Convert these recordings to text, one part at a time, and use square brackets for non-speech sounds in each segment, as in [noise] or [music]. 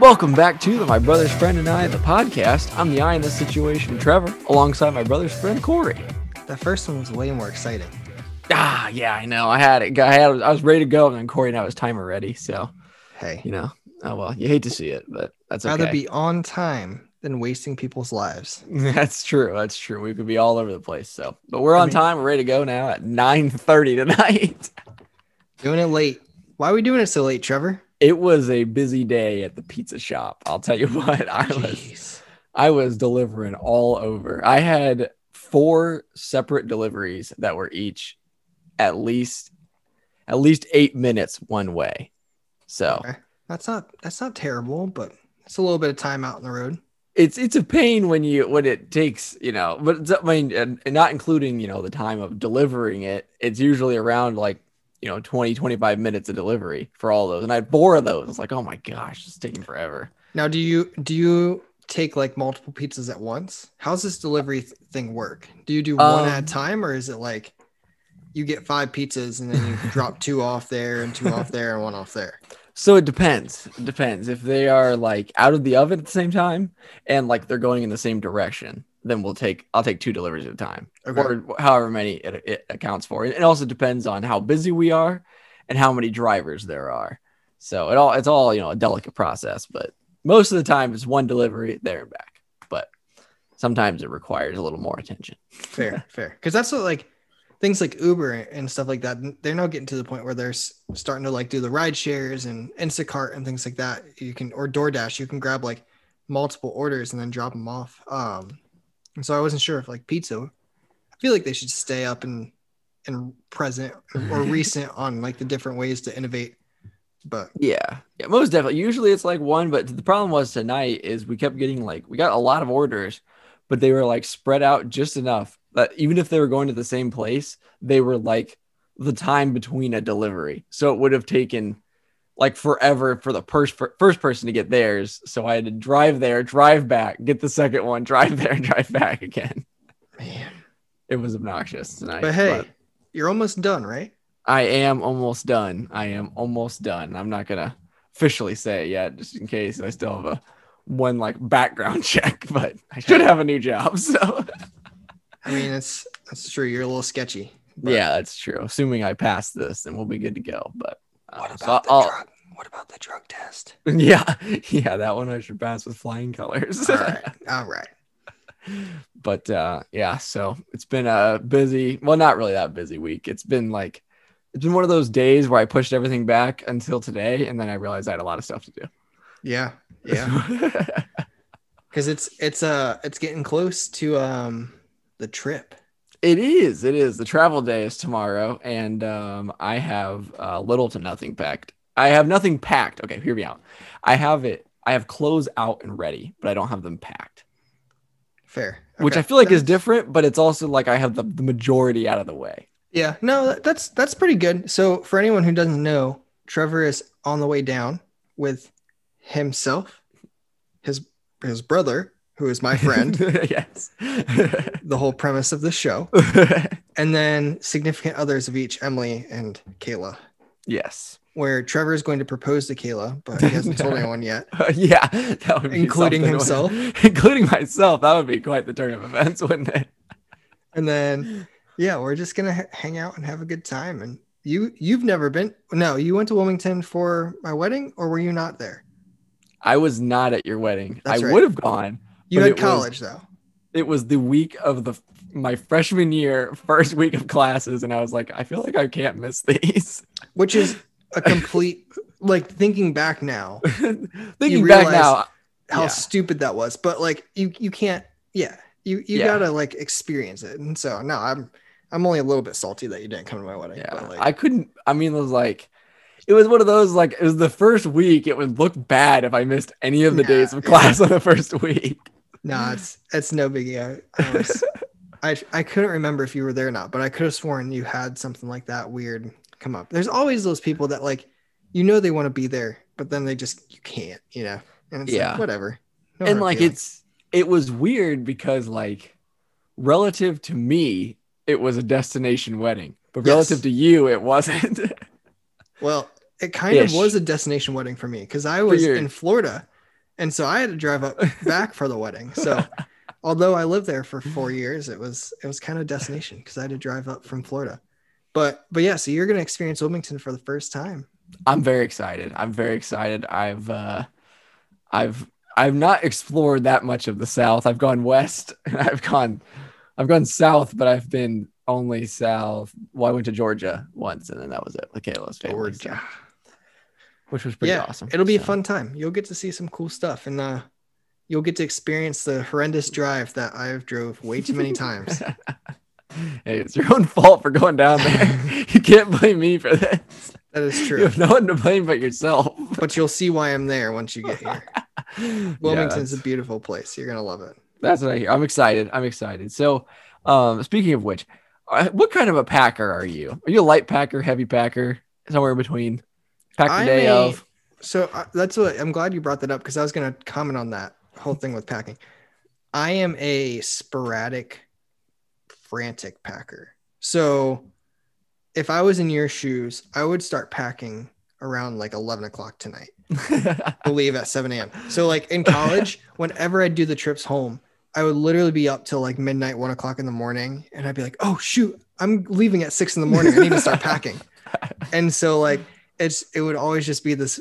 Welcome back to the My Brother's Friend and I, the podcast. I'm the eye in this situation, Trevor, alongside my brother's friend Corey. The first one was way more exciting. Ah, yeah, I know. I had it. I had. I was ready to go, and then Corey I was timer ready. So, Hey, you know, oh well. You hate to see it, but that's okay. rather be on time than wasting people's lives. [laughs] That's true. That's true. We could be all over the place. So, but we're I on mean- time. We're ready to go now at 9:30 tonight. [laughs] Doing it late. Why are we doing it so late, Trevor? It was a busy day at the pizza shop. I'll tell you [laughs] what. I was Jeez. I was delivering all over. I had four separate deliveries that were each at least at least 8 minutes one way. So, Okay. That's not that's not terrible, but it's a little bit of time out on the road. it's it's a pain when you when it takes you know but i mean and, and not including you know the time of delivering it it's usually around like you know 20 25 minutes of delivery for all those and i had four of those it's like oh my gosh it's taking forever Now, do you do you take like multiple pizzas at once? How's this delivery th- thing work? Do you do one at a Um, time, or is it like you get five pizzas and then you [laughs] drop two off there and two off there and one off there? so it depends it depends if they are like out of the oven at the same time and like they're going in the same direction then we'll take i'll take two deliveries at a time Okay. or however many it, it accounts for. It also depends on how busy we are and how many drivers there are. So it all it's all you know a delicate process, but most of the time it's one delivery there and back. But sometimes it requires a little more attention. fair [laughs] fair because that's what like things like uber and stuff like that they're now getting to the point where they're starting to like do the ride shares and instacart and things like that you can or doordash you can grab like multiple orders and then drop them off um and so i wasn't sure if like pizza i feel like they should stay up and and present or [laughs] recent on like the different ways to innovate but Yeah, yeah, most definitely. Usually it's like one, but the problem was tonight is we kept getting like we got a lot of orders, but they were like spread out just enough that even if they were going to the same place, they were like the time between a delivery. So it would have taken like forever for the first first person to get theirs. So I had to drive there, drive back, get the second one, [laughs] drive there, drive back again. man It was obnoxious tonight. but hey you're almost done right I am almost done. I am almost done. I'm not gonna officially say it yet, just in case I still have a one like background [laughs] check, but I should have a new job. [laughs] So i mean it's that's true you're a little sketchy but yeah, that's true. Assuming I pass this, then we'll be good to go. But uh, what so about the I'll- drug what about the drug test [laughs] yeah, yeah, that one I should pass with flying colors. all right [laughs] all right but uh yeah, so it's been a busy, well, not really that busy week. It's been like it's been one of those days where I pushed everything back until today, and then I realized I had a lot of stuff to do. Yeah, [laughs] yeah. Because it's it's uh it's getting close to um the trip. It is. It is. The travel day is tomorrow, and um, I have uh, little to nothing packed. I have nothing packed. Okay, hear me out. I have it. I have clothes out and ready, but I don't have them packed, Fair. which I feel like is different. But it's also like I have the, the majority out of the way. Yeah, no, that's that's pretty good. So for anyone who doesn't know, Trevor is on the way down with himself, his his brother, who is my friend, [laughs] yes. [laughs] the whole premise of the show, [laughs] and then significant others of each, Emily and Kayla. yes. Where Trevor is going to propose to Kayla, but he hasn't told anyone yet. Uh, yeah, that would be Including himself? wouldn't including myself. That would be quite the turn of events, wouldn't it? and then yeah we're just gonna ha- hang out and have a good time and you you've never been no you went to wilmington for my wedding or were you not there I was not at your wedding. That's I right. would have gone. You But had it was- college though it was the week of the my freshman year, first week of classes, and I was like, I feel like I can't miss these. which is a complete like thinking back now [laughs] Thinking back now, how Yeah. stupid that was but like you you can't yeah you you Yeah. gotta like experience it and so no i'm i'm only a little bit salty that you didn't come to my wedding yeah, like I couldn't. I mean, it was like, it was one of those like it was the first week. It would look bad if I missed any of the Yeah, days of yeah. class on the first week. No [laughs] it's it's no biggie i, I was I, I couldn't remember if you were there or not, but I could have sworn you had something like that weird come up. There's always those people that like, you know, they want to be there, but then they just you can't, you know. And it's Yeah. like, whatever. No and like it's it was weird because like relative to me it was a destination wedding, but Yes. relative to you, it wasn't. [laughs] Well, it kind Ish. of was a destination wedding for me because I was in Florida, and so I had to drive up [laughs] back for the wedding. So, [laughs] although I lived there for four years, it was it was kind of destination because I had to drive up from Florida. But but yeah, so you're gonna experience Wilmington for the first time. I'm very excited. I'm very excited. I've uh I've I've not explored that much of the South. I've gone west [laughs] and I've gone I've gone south, but I've been only south. Well, I went to Georgia once and then that was it. Michaela's family. so- Georgia. Which was pretty yeah, awesome. it'll be a fun time. You'll get to see some cool stuff, and uh, you'll get to experience the horrendous drive that I've drove way too many times. [laughs] Hey, it's your own fault for going down there. [laughs] you can't blame me for this. That is true. You have no one to blame but yourself. but you'll see why I'm there once you get here. Yeah, [laughs] Wilmington's that's- a beautiful place. You're gonna love it. That's what I hear. I'm excited. I'm excited. So, um, speaking of which, uh, what kind of a packer are you? Are you a light packer, heavy packer, somewhere in between? Pack the I'm day of. So uh, that's what I'm glad you brought that up because I was gonna comment on that whole thing with packing. I am a sporadic, frantic packer. So if I was in your shoes, I would start packing around like 11 o'clock tonight. [laughs] Leave at 7 a.m. So like in college, [laughs] whenever I'd do the trips home, I would literally be up till like midnight, one o'clock in the morning, and I'd be like, "Oh shoot, I'm leaving at six in the morning. I need to start packing." [laughs] And so like it's it would always just be this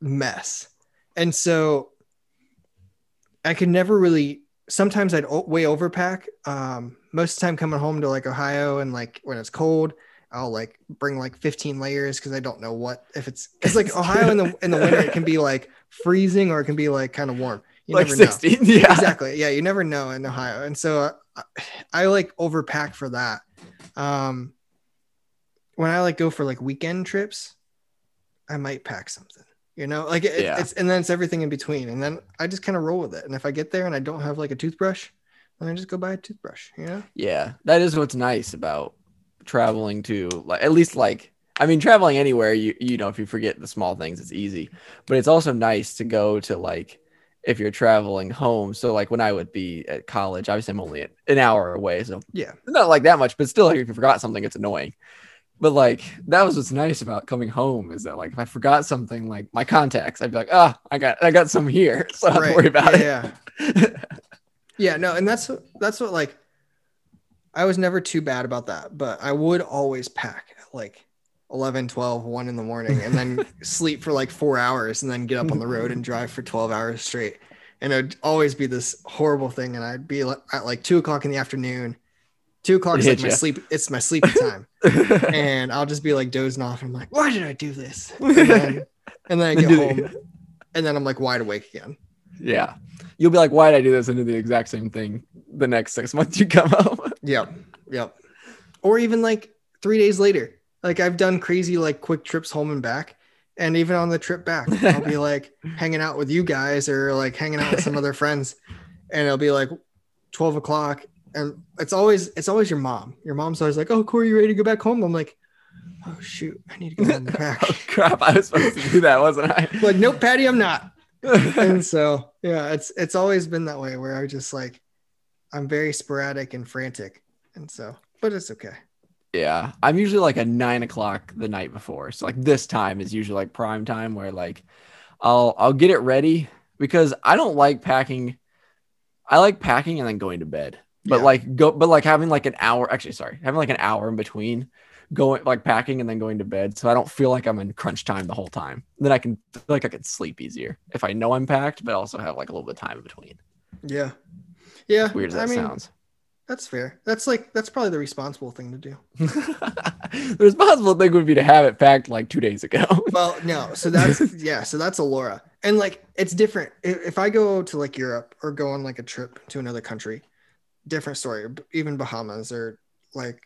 mess, and so I could never really. Sometimes I'd way overpack. Um, most of the time coming home to like Ohio and like when it's cold, I'll like bring like 15 layers because I don't know what if it's because like [laughs] Ohio in the in the winter it can be like freezing or it can be like kind of warm. You like never know. 16. [laughs] Yeah. Exactly. Yeah, you never know in Ohio, and so uh, I like overpack for that. Um, when I like go for like weekend trips, I might pack something. You know, like it, Yeah. it's and then it's everything in between, and then I just kind of roll with it. And if I get there and I don't have like a toothbrush, then I just go buy a toothbrush. You know. Yeah, that is what's nice about traveling to like at least like I mean traveling anywhere you you know if you forget the small things it's easy but it's also nice to go to like if you're traveling home so like when I would be at college obviously I'm only an hour away so Yeah. not like that much but still like if you forgot something it's annoying but like that was what's nice about coming home is that like if I forgot something like my contacts I'd be like ah I got I got some here [laughs] so I don't worry about yeah, it Yeah. [laughs] yeah, no, and that's what that's what like I was never too bad about that, but I would always pack at like 11, 12, 1 in the morning and then [laughs] sleep for like four hours and then get up on the road and drive for 12 hours straight. And it would always be this horrible thing. And I'd be like, at like two o'clock in the afternoon. Two o'clock is like my sleep. It's my sleepy time. [laughs] and I'll just be like dozing off. And I'm like, why did I do this? [laughs] And then, and then I get home [laughs] and then I'm like wide awake again. Yeah. You'll be like, why did I do this? And do the exact same thing the next six months you come home. Yep. Yep. Or even like three days later. Like I've done crazy like quick trips home and back. And even on the trip back, I'll be like hanging out with you guys or like hanging out with some other friends. And it'll be like 12 o'clock. And it's always it's always your mom. Your mom's always like, Oh, Corey, you ready to go back home? I'm like, Oh shoot, I need to go [laughs] pack. oh, crap. I was supposed to do that, wasn't I? like, nope, Patty, I'm not. [laughs] and so yeah, it's it's always been that way where I just like I'm very sporadic and frantic. And so but it's okay. yeah. I'm usually like a nine o'clock the night before. So like this time is usually like prime time where like I'll I'll get it ready because I don't like packing. I like packing and then going to bed. But Yeah. like go but like having like an hour actually sorry, having like an hour in between going like packing and then going to bed so I don't feel like I'm in crunch time the whole time. Then I can feel like I can sleep easier if I know I'm packed, but also have like a little bit of time in between. Yeah. Yeah. Weird as that mean, sounds. that's fair. That's like that's probably the responsible thing to do. [laughs] the responsible thing would be to have it packed like two days ago. [laughs] Well, no. So that's yeah, so that's Alora. And like it's different. If, if I go to like Europe or go on like a trip to another country, different story. Even Bahamas or like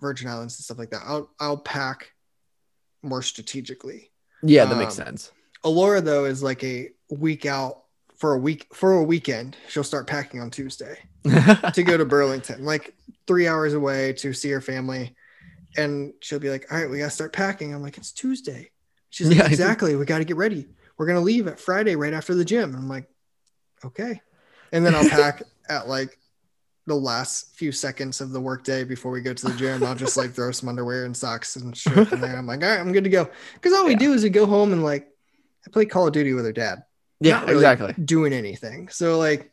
Virgin Islands and stuff like that. I'll I'll pack more strategically. yeah, that makes Um, sense. Alora though is like a week out for a week for a weekend. She'll start packing on Tuesday. to go to [laughs] Burlington, like three hours away to see her family. And she'll be like, All right, we got to start packing. I'm like, It's Tuesday. She's like, Yeah. Exactly. We got to get ready. We're going to leave at Friday right after the gym. I'm like, Okay. And then I'll [laughs] pack at like the last few seconds of the workday before we go to the gym. I'll just like [laughs] throw some underwear and socks and shit in there. I'm like, all right, I'm good to go. Because all we Yeah. do is we go home and like I play Call of Duty with her dad. Yeah, really exactly. Doing anything. So like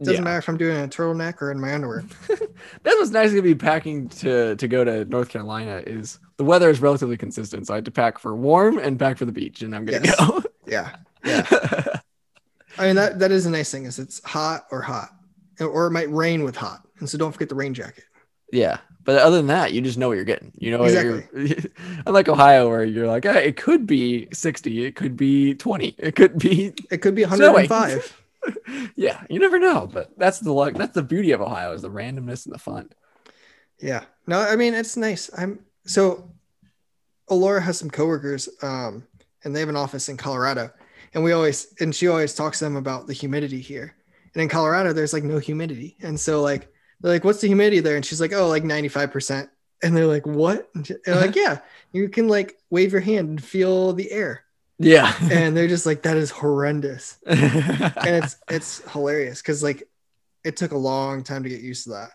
it doesn't Yeah. matter if I'm doing a turtleneck or in my underwear. [laughs] That's what's nice to be packing to to go to North Carolina is the weather is relatively consistent. So I had to pack for warm and pack for the beach, and I'm gonna Yes. go. Yeah. [laughs] Yeah. I mean that that is a nice thing is it's hot or hot. Or it might rain with hot. And so don't forget the rain jacket. yeah, but other than that, you just know what you're getting. You know, what you're, [laughs] unlike Ohio, where you're like, hey, it could be 60, it could be 20, it could be. [laughs] It could be Snowing. 105. [laughs] Yeah, you never know. But that's the luck. That's the beauty of Ohio is the randomness and the fun. Yeah. No, I mean it's nice. I'm so Alora has some coworkers, um, and they have an office in Colorado. And we always and she always talks to them about the humidity here. And in Colorado, there's like no humidity. And so like they're like, what's the humidity there? And she's like, oh, like 95%. And they're like, what? And they're like, uh-huh. yeah, you can like wave your hand and feel the air. Yeah. [laughs] And they're just like, that is horrendous. And it's [laughs] it's hilarious because like it took a long time to get used to that.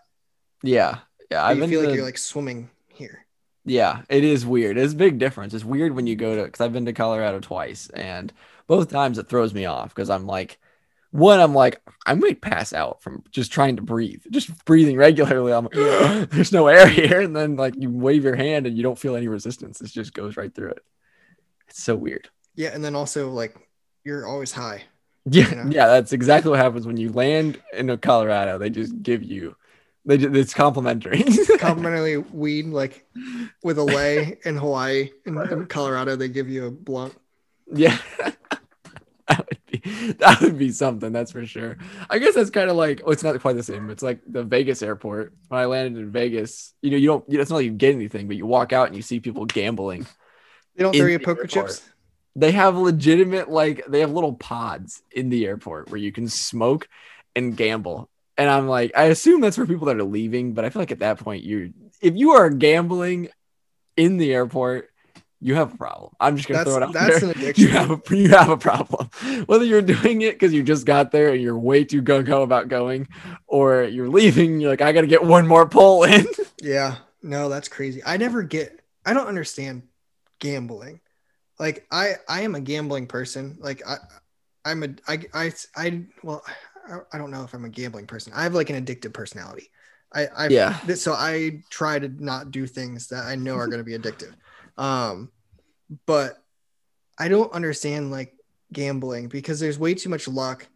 yeah. Yeah. I've you feel like you're like swimming here. Yeah, it is weird. It's a big difference. It's weird when you go to because I've been to Colorado twice, and both times it throws me off because I'm like, one, I'm like, I might pass out from just trying to breathe, just breathing regularly. I'm like, [gasps] there's no air here, and then like you wave your hand and you don't feel any resistance. It just goes right through it. It's so weird. Yeah, and then also like you're always high. Yeah, You know? yeah, that's exactly what happens when you land in Colorado. They just give you, they just, it's complimentary. [laughs] Complimentary weed, like with a lei in Hawaii and in [laughs] Colorado, they give you a blunt. Yeah. [laughs] that would be that would be something, that's for sure. I guess that's kind of like oh, it's not quite the same. It's like the Vegas airport. When I landed in Vegas, you know, you don't you know, it's not like you get anything, but you walk out and you see people gambling. They don't throw you poker airport. chips. They have legitimate like they have little pods in the airport where you can smoke and gamble. And I'm like, I assume that's for people that are leaving, but I feel like at that point you're if you are gambling in the airport, you have a problem. I'm just gonna That's throw it out that's there. an [laughs] you addiction. have a you have a problem. [laughs] Whether you're doing it because you just got there and you're way too gung ho about going, or you're leaving, you're like, I gotta get one more pull in. [laughs] Yeah, no, that's crazy. I never get. I don't understand gambling. Like I, I am a gambling person. Like I, I'm a, I, I, I well, I, I don't know if I'm a gambling person. I have like an addictive personality. I, I, Yeah. So I try to not do things that I know are going to be addictive. Um, but I don't understand like gambling because there's way too much luck.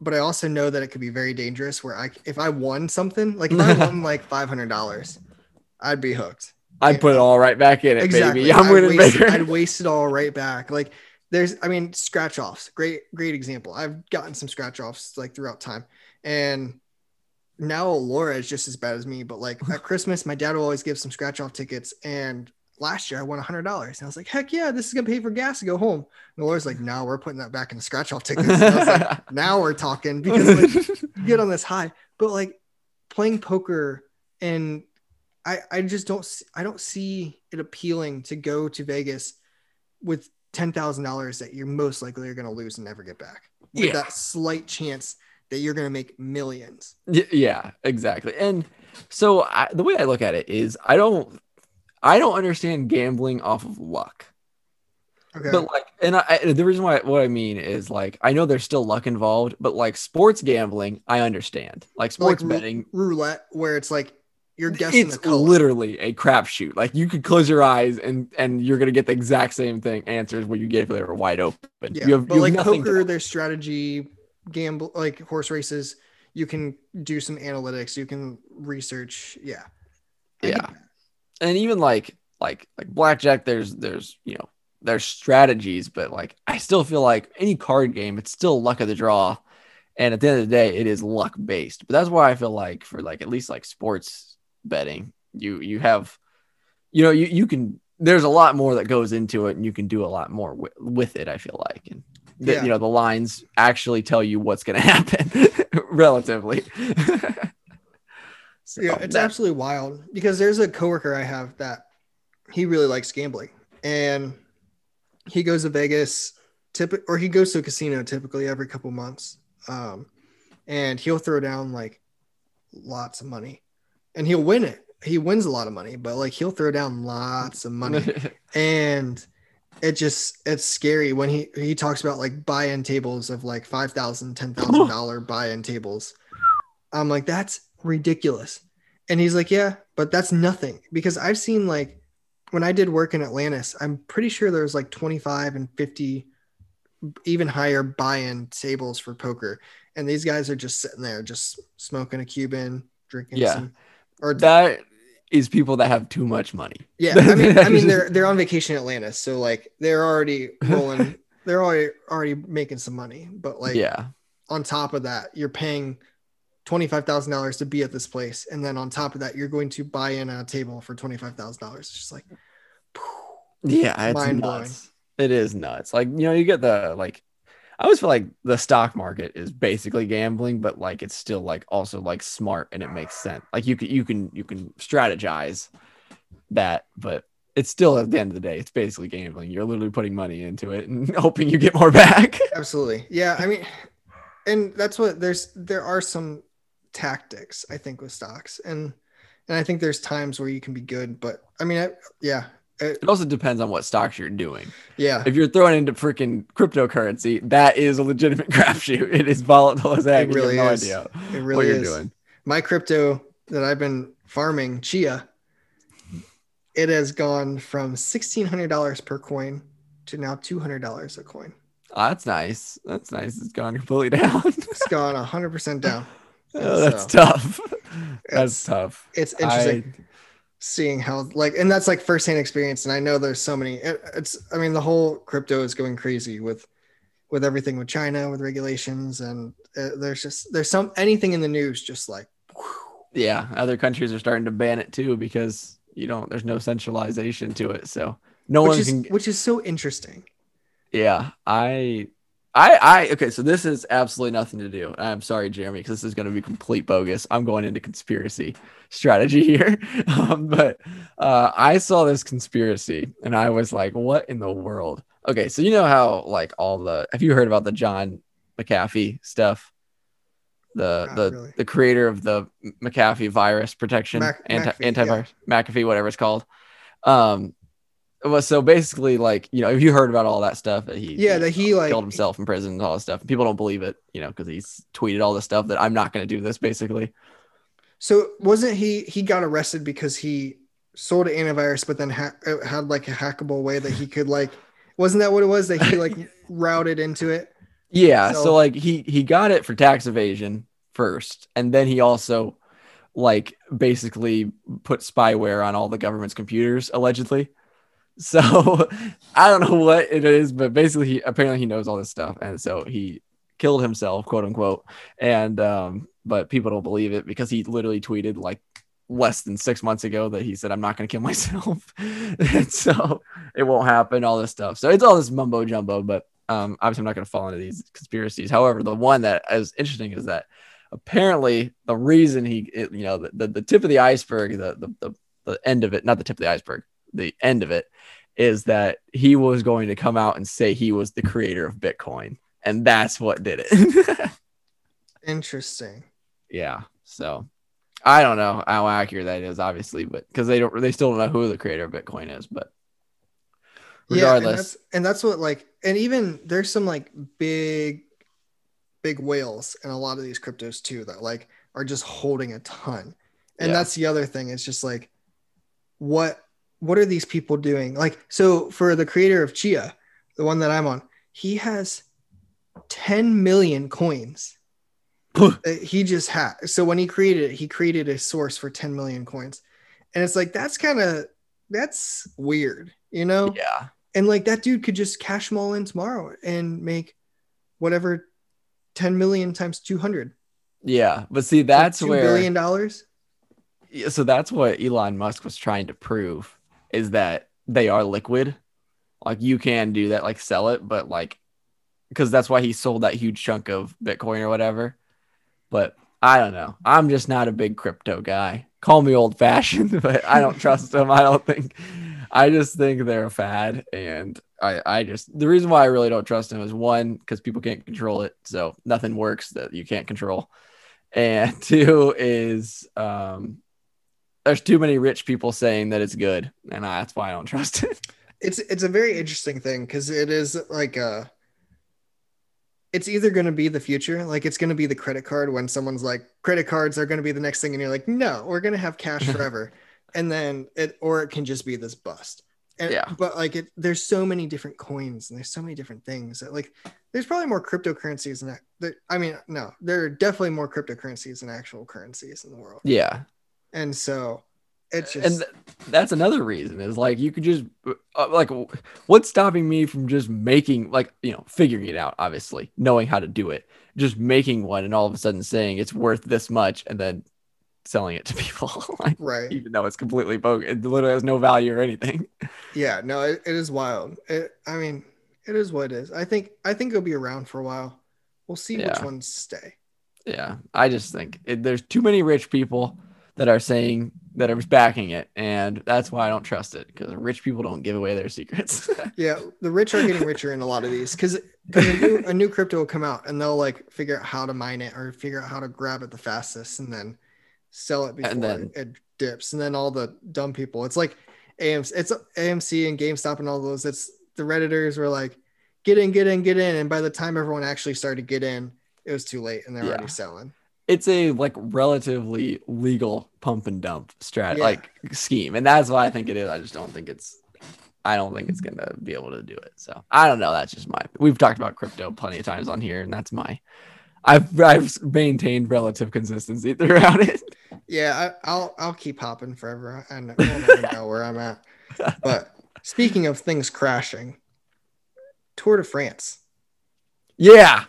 But I also know that it could be very dangerous. Where I, if I won something, like if I [laughs] won like five hundred dollars, I'd be hooked. I'd put it all right back in it, Exactly. baby. [laughs] I'm I'd winning waste, bigger. I'd waste it all right back. Like there's, I mean, scratch offs. Great, great example. I've gotten some scratch offs like throughout time, and now Laura is just as bad as me. But like at Christmas, my dad will always give some scratch off tickets, and last year I won a hundred dollars, and I was like, heck yeah, this is gonna pay for gas to go home. And Laura's like, no, we're putting that back in the scratch off tickets. And I was like, [laughs] now we're talking because like you get on this high but like playing poker and i i just don't I don't see it appealing to go to vegas with $10000 that you're most likely are going to lose and never get back with Yeah. that slight chance that you're going to make millions yeah, exactly. And so I, the way I look at it is, I don't, I don't understand gambling off of luck. okay But like, and I, the reason why what I mean is like, I know there's still luck involved, but like sports gambling, I understand. Like sports ru- betting, roulette where it's like you're guessing it's literally a crapshoot. Like you could close your eyes and and you're gonna get the exact same thing answers what you get if they were wide open. yeah you have, but you like poker there's strategy gamble like horse races you can do some analytics you can research yeah I yeah and even like like like blackjack there's there's you know there's strategies but like i still feel like any card game it's still luck of the draw. And at the end of the day it is luck based but that's why i feel like for like at least like sports betting you you have you know you, you can there's a lot more that goes into it and you can do a lot more with, with it i feel like. And the, Yeah. you know the lines actually tell you what's going [laughs] to happen [laughs] relatively So yeah, it's that- absolutely wild because there's a coworker I have that he really likes gambling and he goes to Vegas typ- or he goes to a casino typically every couple months. Um, and he'll throw down like lots of money, and he'll win it. He wins a lot of money, but like he'll throw down lots of money, [laughs] and it just it's scary when he he talks about like buy-in tables of like five thousand, ten thousand dollar buy-in tables. I'm like, that's ridiculous. And he's like, yeah, but that's nothing because I've seen like when I did work in Atlantis, I'm pretty sure there was like 25 and 50, even higher buy-in tables for poker, and these guys are just sitting there, just smoking a Cuban, drinking Yeah. some, or that is people that have too much money. yeah. [laughs] I mean, I mean, they're they're on vacation in Atlantis, so like they're already rolling, [laughs] they're already already making some money, but like yeah. on top of that, you're paying $25,000 to be at this place. And then on top of that, you're going to buy in a table for $25,000. It's just like, Yeah, it's Mind-blowing. It is nuts. Like, you know, you get the like I always feel like the stock market is basically gambling, but like it's still like also like smart and it makes sense. Like you can you can you can strategize that, but it's still at the end of the day, it's basically gambling. You're literally putting money into it and [laughs] hoping you get more back. absolutely. Yeah. I mean, and that's what there's, there are some tactics, I think, with stocks. And, and I think there's times where you can be good, but I mean, I, yeah. It, It also depends on what stocks you're doing. yeah. If you're throwing into freaking cryptocurrency, that is a legitimate [laughs] crapshoot. It is volatile as heck. It and you have really no is. idea It what really you're is. doing. My crypto that I've been farming, Chia, it has gone from $1,600 per coin to now $200 a coin. Oh, that's nice. That's nice. It's gone completely [laughs] down. It's gone 100% down. Oh, that's So, tough. [laughs] That's tough. It's interesting seeing how like, and that's like firsthand experience. And I know there's so many. It, it's, I mean, the whole crypto is going crazy with with everything with China, with regulations, and uh, there's just there's some anything in the news just like yeah, other countries are starting to ban it too because you don't. There's no centralization to it, so no which one is can. which is so interesting. Yeah, I, I, I. Okay, so this is absolutely nothing to do. I'm sorry, Jeremy, because this is going to be complete bogus. I'm going into conspiracy strategy [laughs] here, um, but uh, I saw this conspiracy and I was like, "What in the world?" Okay, so you know how like all the. Have you heard about the John McAfee stuff? The Not the really. the creator of the McAfee virus protection Mac- anti McAfee, antivirus McAfee whatever it's called. Um, well, so basically, like you know, if you heard about all that stuff that he Yeah, that he like killed himself in prison and all this stuff, people don't believe it, you know, because he's tweeted all this stuff that I'm not going to do this. Basically, So wasn't he he got arrested because he sold an antivirus, but then ha- uh, had like a hackable way that he [laughs] could like wasn't that what it was that he like [laughs] routed into it? yeah. So, So- like he he got it for tax evasion first, and then he also like basically put spyware on all the government's computers allegedly. So [laughs] I don't know what it is, but basically, he apparently he knows all this stuff, and so he killed himself, quote unquote. And um, but people don't believe it because he literally tweeted like less than six months ago that he said, "I'm not going to kill [laughs] myself," and so it won't happen. All this stuff. So it's all this mumbo jumbo, but um, obviously I'm not going to fall into these conspiracies. However, the one that is interesting is that apparently the reason he, it, you know, the, the the tip of the iceberg, the, the the the end of it, not the tip of the iceberg, the end of it is that he was going to come out and say he was the creator of Bitcoin. And that's what did it. [laughs] Interesting. yeah. So I don't know how accurate that is, obviously, but because they don't, they still don't know who the creator of Bitcoin is. But Yeah, and regardless, that's, and that's what like and even there's some like big big whales in a lot of these cryptos too that like are just holding a ton. And Yeah. that's the other thing. It's just like what what are these people doing? Like so for the creator of Chia, the one that I'm on, he has 10 million coins. [laughs] he just had. So when he created it, he created a source for 10 million coins. And it's like that's kind of that's weird, you know? yeah. And like that dude could just cash them all in tomorrow and make whatever 10 million times 200. Yeah. But see, that's 2 where billion dollars. Yeah, so that's what Elon Musk was trying to prove is that they are liquid. Like you can do that, like sell it, but like because that's why he sold that huge chunk of Bitcoin or whatever. But I don't know. I'm just not a big crypto guy. Call me old fashioned, [laughs] but I don't trust them. I don't think I just think they're a fad. And I, I just the reason why I really don't trust them is one, because people can't control it. So nothing works that you can't control. and [laughs] two is um, there's too many rich people saying that it's good, and I, that's why I don't trust it. It's it's a very interesting thing because it is like a. It's either going to be the future, like it's going to be the credit card when someone's like, credit cards are going to be the next thing, and you're like, no, we're going to have cash [laughs] forever, and then it, or it can just be this bust. And, Yeah. But like it, there's so many different coins and there's so many different things that like there's probably more cryptocurrencies than that. I mean, no, there are definitely more cryptocurrencies than actual currencies in the world. Yeah, And so it's just and th- that's another reason is like you could just uh, like what's stopping me from just making like you know figuring it out obviously knowing how to do it just making one and all of a sudden saying it's worth this much and then selling it to [laughs] people like right. even though it's completely bogus it literally has no value or anything Yeah, no, it, it is wild. It, I mean, it is what it is. I think I think it'll be around for a while. We'll see which ones stay. yeah i just think it, there's too many rich people that are saying that are backing it and that's why i don't trust it because rich people don't give away their secrets [laughs] Yeah, the rich are getting richer in a lot of these because a new, a new crypto will come out and they'll like figure out how to mine it or figure out how to grab it the fastest and then sell it before then- it dips. And then all the dumb people, it's like AMC, it's AMC and GameStop and all those. It's the redditors were like, get in, get in, get in, and by the time everyone actually started to get in, it was too late and they're Yeah. already selling. It's a like relatively legal pump and dump strat Yeah. like scheme and that's what i think it is i just don't think it's i don't think it's gonna be able to do it so i don't know that's just my we've talked about crypto plenty of times on here and that's my i've i've maintained relative consistency [laughs] throughout it Yeah, I, I'll I'll keep hopping forever and we'll never know where I'm at. [laughs] But speaking of things crashing, Tour de France. yeah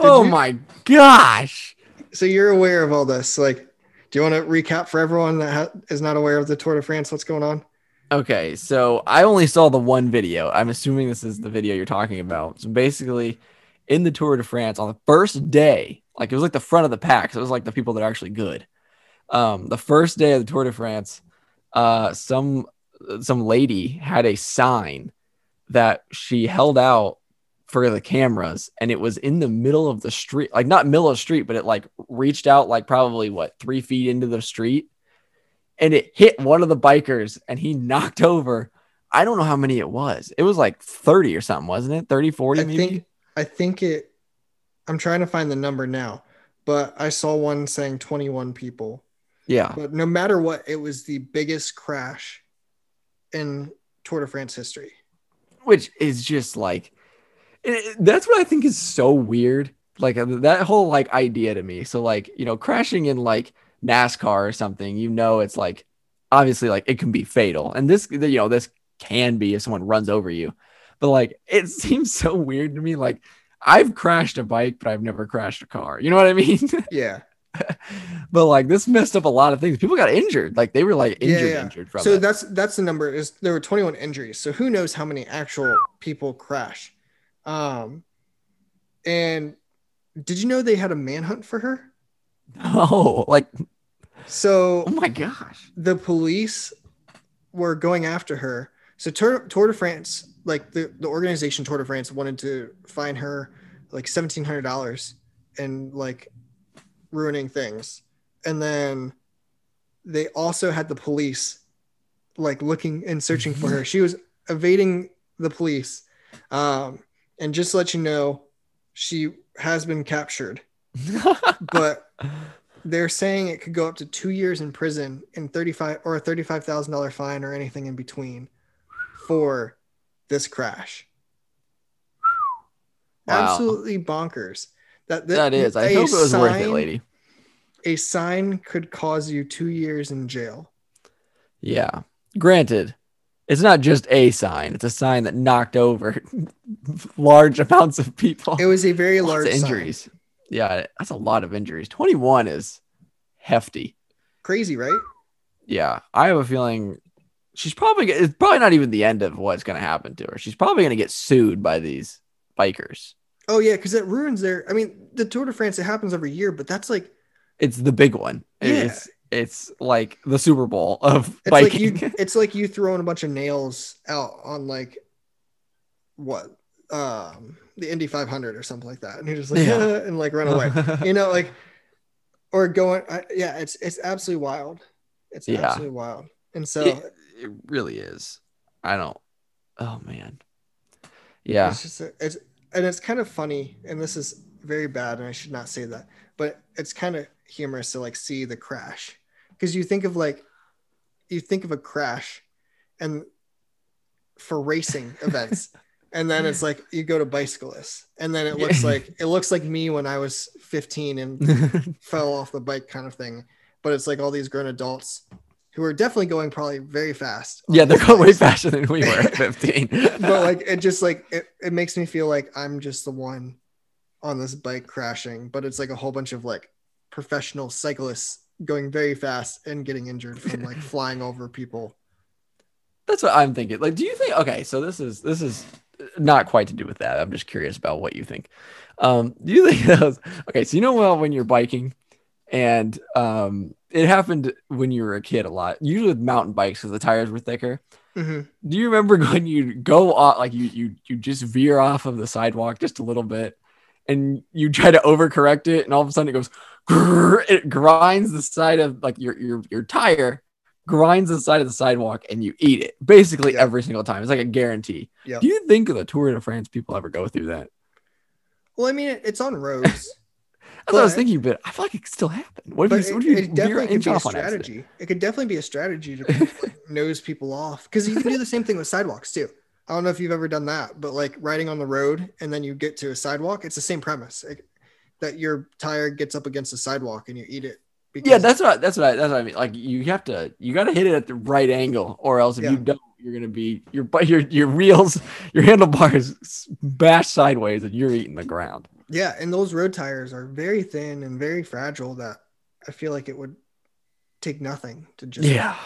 oh you- my gosh So you're aware of all this. Like, do you want to recap for everyone that ha- is not aware of the Tour de France? What's going on? Okay, so I only saw the one video. I'm assuming this is the video you're talking about. So basically, in the Tour de France on the first day, like it was like the front of the pack. So it was like the people that are actually good. Um, the first day of the Tour de France, uh, some some lady had a sign that she held out for the cameras, and it was in the middle of the street, like not middle of the street, but it like reached out like probably what three feet into the street and it hit one of the bikers and he [laughs] knocked over i don't know how many it was it was like 30 or something wasn't it 30 40 I maybe think I think it. I'm trying to find the number now, but I saw one saying 21 people. yeah But no matter what, it was the biggest crash in Tour de France history. which is just like it- that's what i think is so weird. Like uh, that whole like idea to me. So like you know crashing in like nascar or something you know it's like obviously like it can be fatal. And this you know this can be if someone runs over you. But like it [laughs] seems so weird to me. Like i've crashed a bike but i've never crashed a car. You know what i mean? [laughs] Yeah. but like this messed up a lot of things. People got injured. Like they were like Yeah, injured yeah. injured from so it. that's that's the number is there were 21 injuries. So who knows how many actual people crash um and did you know they had a manhunt for her? Oh like so oh my gosh. the police were going after her. So tour, tour de france like the, the organization tour de france wanted to fine her like $1700 and like ruining things. And then they also had the police like looking and searching for her. [laughs] She was evading the police. Um and just to let you know she has been captured [laughs] but they're saying it could go up to two years in prison and 35 or a $35,000 fine or anything in between for this crash. Wow. Absolutely bonkers. That, that is. I hope it was worth it lady A sign could cause you two years in jail. Yeah. Granted, it's not just a sign, it's a sign that knocked over [laughs] large amounts of people. It was a very Lots large of sign. injuries. Yeah, that's a lot of injuries. 21 is hefty. Crazy, right? Yeah. I have a feeling she's probably it's probably not even the end of what's going to happen to her. She's probably going to get sued by these bikers. Oh yeah, because it ruins their. I mean, the Tour de France it happens every year, but that's like It's the big one. Yeah. It's it's like the Super Bowl of it's biking. like you. [laughs] It's like you throwing a bunch of nails out on like what um the Indy 500 or something like that, and you're just like Yeah. [laughs] and like run away. [laughs] you know, like or going yeah it's it's absolutely wild it's Yeah. absolutely wild and so It, it really is. I don't. Oh man. Yeah. it's just it's and it's kind of funny and this is very bad and i should not say that but it's kind of humorous to like see the crash. Because you think of like you think of a crash and for racing [laughs] events and then it's like you go to bicyclists and then it looks like it looks like me when i was 15 and [laughs] fell off the bike kind of thing. But it's like all these grown adults who are definitely going probably very fast. Yeah, they're going way faster than we were at [laughs] 15. but like it just like it, it makes me feel like i'm just the one on this bike crashing but it's like a whole bunch of like professional cyclists going very fast and getting injured from like [laughs] flying over people That's what I'm thinking. Like, do you think? Okay, so this is this is not quite to do with that. I'm just curious about what you think. Um, do you think [laughs] those? Okay, so you know well when you're biking, and um, it happened when you were a kid a lot. Usually with mountain bikes because the tires were thicker. Mhm. Do you remember [laughs] when you go off, like you you you just veer off of the sidewalk just a little bit, and you try to overcorrect it, and all of a sudden it goes, grrr, it grinds the side of like your your your tire, grinds the side of the sidewalk, and you eat it basically Yeah. every single time. It's like a guarantee. Yep. Do you think the Tour de France people ever go through that? well i mean it's on roads [laughs] That's what I was thinking, but I feel like it could still happen. What but if it, you, what if you it definitely could be a strategy it could definitely be a strategy to [laughs] nose people off because you can do the same thing with sidewalks too i don't know if you've ever done that but like riding on the road and then you get to a sidewalk it's the same premise that your tire gets up against the sidewalk and you eat it Yeah, that's what that's what I, that's what I mean. Like you have to you got to hit it at the right angle, or else if Yeah. you don't, you're gonna be your but your your wheels [laughs] your handlebars bash sideways and you're eating the ground. Yeah, and those road tires are very thin and very fragile that I feel like it would take nothing to just Yeah,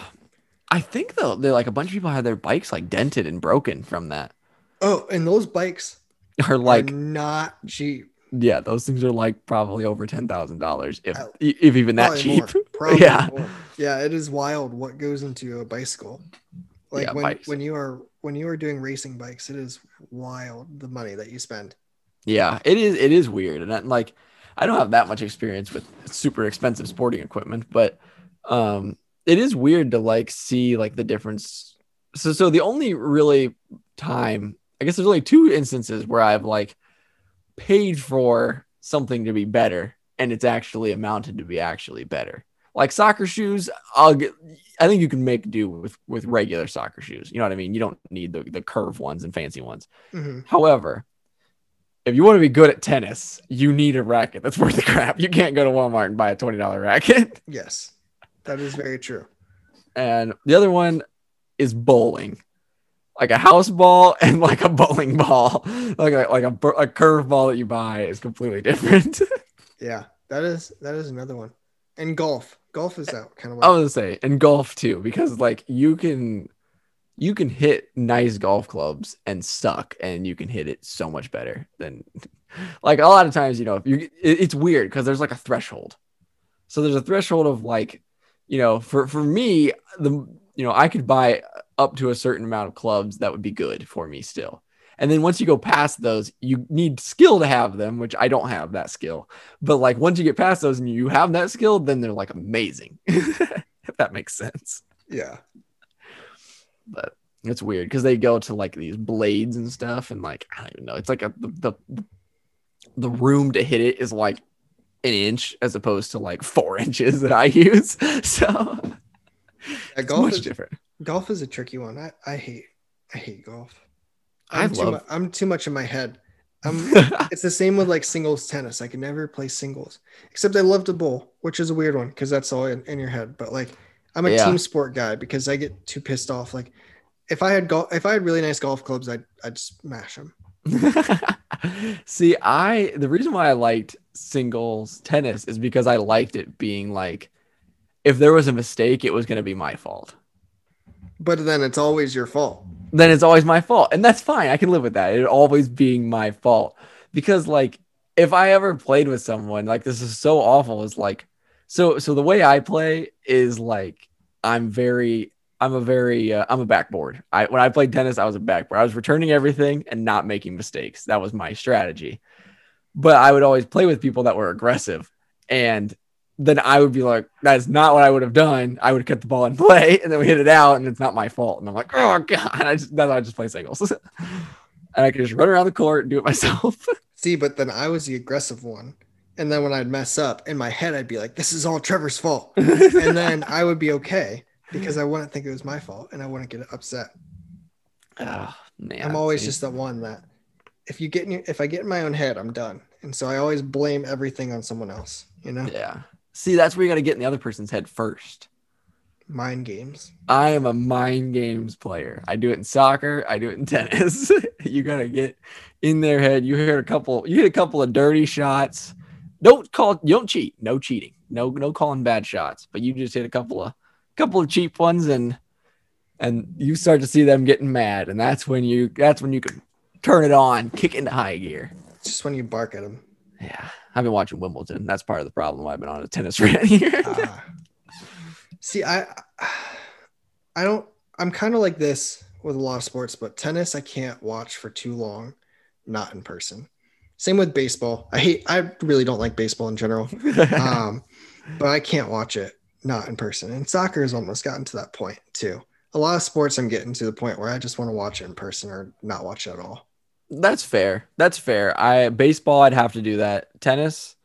I think though they're like a bunch of people had their bikes like dented and broken from that. Oh, and those bikes [laughs] Are like are not cheap. yeah, those things are like probably over ten thousand dollars if Oh, if even that cheap. [laughs] more, Yeah. more. Yeah, it is wild what goes into a bicycle. Like Yeah, when bikes. when you are when you are doing racing bikes, it is wild the money that you spend. Yeah, it is. It is weird, and I, like I don't have that much experience with super expensive sporting equipment, but um, it is weird to like see like the difference. So, so the only really time, I guess, there's only two instances where I've like paid for something to be better, and it's actually amounted to be actually better. Like soccer shoes, I'll get. I think you can make do with with regular soccer shoes. You know what I mean? You don't need the the curved ones and fancy ones. Mhm. However, if you want to be good at tennis, you need a racket that's worth the crap. You can't go to Walmart and buy a $20 racket. Yes, that is very true. And the other one is bowling. Like a house ball [laughs] and like a bowling ball. Like a, like a, a curve ball that you buy is completely [laughs] different. Yeah, that is that is another one. And golf, golf is that kind of. I was gonna say, and golf too, because like you can you can hit nice golf clubs and suck, and you can hit it so much better than [laughs] like a lot of times, you know, if you it, it's weird because there's like a threshold. So there's a threshold of like, you know, for for me, the you know, I could buy up to a certain amount of clubs that would be good for me still. And then once you go past those, you need skill to have them, which I don't have that skill. But like once you get past those and you have that skill, then they're like amazing. [laughs] if that makes sense. yeah, But it's weird because they go to like these blades and stuff, and like I don't even know. It's like a the the, the room to hit it is like an inch as opposed to like four [laughs] inches that I use. [laughs] So Yeah, golf much is different. golf is a tricky one. I, I hate I hate golf. I I'm too, mu- I'm too much in my head. I'm um, [laughs] it's the same with like singles tennis. I can never play singles, except I love to bowl, which is a weird one because that's all in, in your head. But like, I'm a Yeah. team sport guy because I get too pissed off. Like, if I had golf, if I had really nice golf clubs, I'd I'd smash them. See, I the reason why I liked singles tennis is because I liked it being like if there was a mistake, it was going to be my fault. But then it's always your fault. Then it's always my fault, and that's fine. I can live with that. It always being my fault because like if I ever played with someone like this is so awful is like so so the way I play is like I'm very I'm a very uh, I'm a backboard. I when I played tennis I was a backboard. I was returning everything and not making mistakes. That was my strategy. But I would always play with people that were aggressive and then I would be like, that's not what I would have done. I would have kept the ball in [laughs] play and then we hit it out and it's not my fault. And I'm like, oh god, I just that's why I just play singles. [laughs] and I could just run around the court and do it [laughs] myself. See, but then I was the aggressive one. And then when I'd mess up in my head, I'd be like, this is all Trevor's fault. and then I would be okay because I wouldn't think it was my fault and I wouldn't get upset. oh, man. I'm always see? just the one that if you get in your, if I get in my own head, I'm done. And so I always blame everything on someone else, you know? Yeah. See, that's where you got to get in the other person's head first. Mind games. I am a mind games player. I do it in soccer. I do it in [laughs] tennis. [laughs] you gotta get in their head. You hit a couple. You hit a couple of dirty shots. Don't call. You don't cheat. No cheating. No no calling bad shots. But you just hit a couple of couple of cheap ones and and you start to see them getting mad. And that's when you that's when you can turn it on, kick into high gear. It's just when you bark at them. Yeah, I've been watching Wimbledon. That's part of the problem. Why I've been on a tennis [laughs] rant here. Ah. see, I I don't I'm kind of like this with a lot of sports, but tennis I can't watch for too long, not in person. Same with baseball. I hate I really don't like baseball in general. [laughs] Um, but I can't watch it not in person. And soccer has almost gotten to that point too. A lot of sports I'm getting to the point where I just want to watch it in person or not watch it at all. That's fair. That's fair. I baseball, I'd have to do that. Tennis,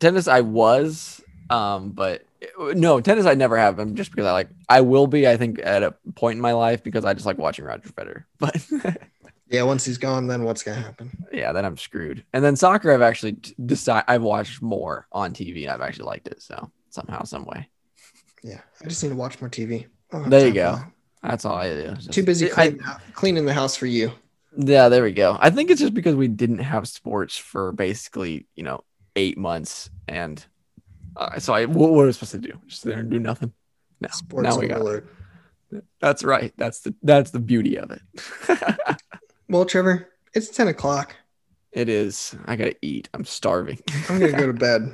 tennis, I was, um, but no, tennis, I never have been just because I like. I will be, I think, at a point in my life because I just like watching Roger Federer. [laughs] But Yeah, once he's gone, then what's gonna happen? yeah, then I'm screwed. And then soccer, I've actually decided I've watched more on TV. and I've actually liked it. So somehow, some way, Yeah, I just need to watch more TV. I don't have There you go. that's all I do. Just- Too busy I- cleaning the house for you. Yeah, there we go. I think it's just because we didn't have sports for basically, you know, eight months, and uh, so I what, what are we supposed to do? Just there and do nothing? No, Sports now we got. overload. That's right. That's the that's the beauty of it. [laughs] Well, Trevor, it's 10 o'clock. it is. I gotta eat. I'm starving. I'm gonna go to [laughs] bed.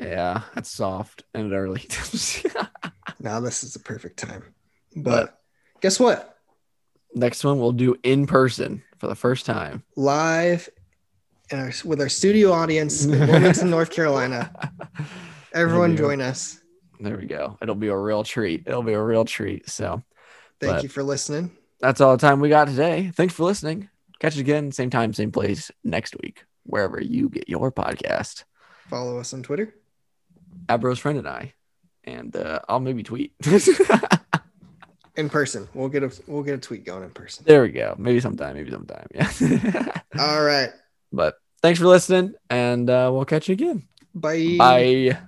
yeah, that's soft and early. [laughs] Now this is the perfect time. But guess what? Next one we'll do in person for the first time. Live in our, with our studio audience in Wilmington, [laughs] North Carolina. Everyone join us. There we go. It'll be a real treat. It'll be a real treat. So Thank you for listening. that's all the time we got today. Thanks for listening. Catch you again, same time, same place next week, wherever you get your podcast. Follow us on Twitter. Abro's friend and I, and uh, I'll maybe tweet. [laughs] In person. We'll get a we'll get a tweet going in person. there we go. Maybe sometime. Maybe sometime. Yeah. [laughs] All right. but thanks for listening, and uh, we'll catch you again. Bye. Bye.